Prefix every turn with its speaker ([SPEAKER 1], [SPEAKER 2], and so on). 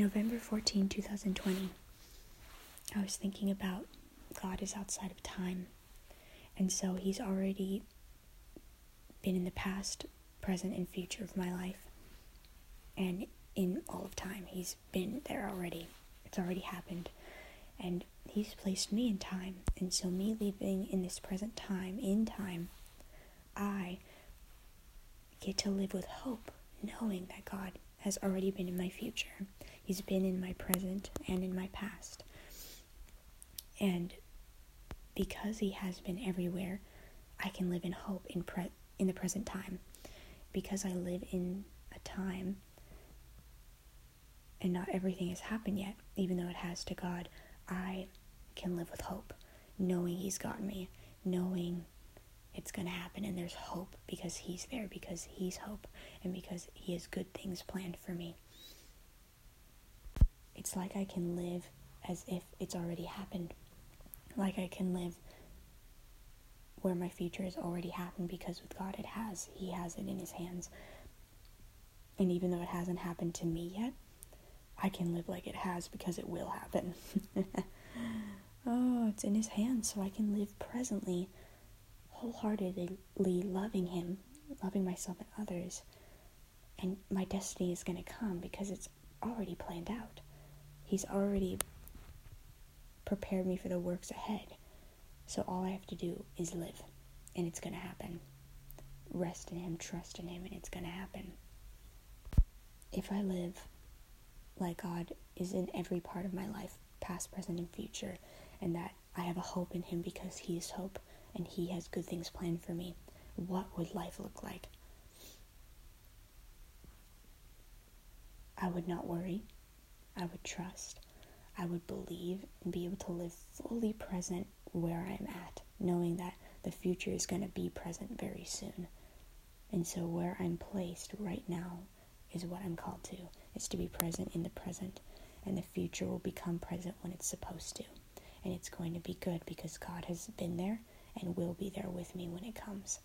[SPEAKER 1] November 14, 2020, I was thinking about God is outside of time. And so he's already been in the past, present, and future of my life. And in all of time, he's been there already. It's already happened. And he's placed me in time. And so, me living in this present time, in time, I get to live with hope, knowing that God has already been in my future. He's been in my present and in my past. And because he has been everywhere, I can live in hope in pre- in the present time. Because I live in a time and not everything has happened yet, even though it has to God, I can live with hope, knowing he's got me, knowing it's going to happen and there's hope because he's there because he's hope and because he has good things planned for me. It's like i can live as if it's already happened. Like i can live where my future has already happened because with god it has. He has it in his hands. And even though it hasn't happened to me yet i can live like it has because it will happen. Oh it's in his hands so i can live presently wholeheartedly loving Him, loving myself and others, and my destiny is going to come because it's already planned out. He's already prepared me for the works ahead. So all I have to do is live, and it's going to happen. Rest in Him, trust in Him, and it's going to happen. If I live like God is in every part of my life, past, present, and future, and that I have a hope in Him because He is hope, and He has good things planned for me, what would life look like? I would not worry. I would trust. I would believe and be able to live fully present where I'm at, knowing that the future is going to be present very soon. And so, where I'm placed right now is what I'm called to. It's to be present in the present, and the future will become present when it's supposed to. And it's going to be good because God has been there and will be there with me when it comes.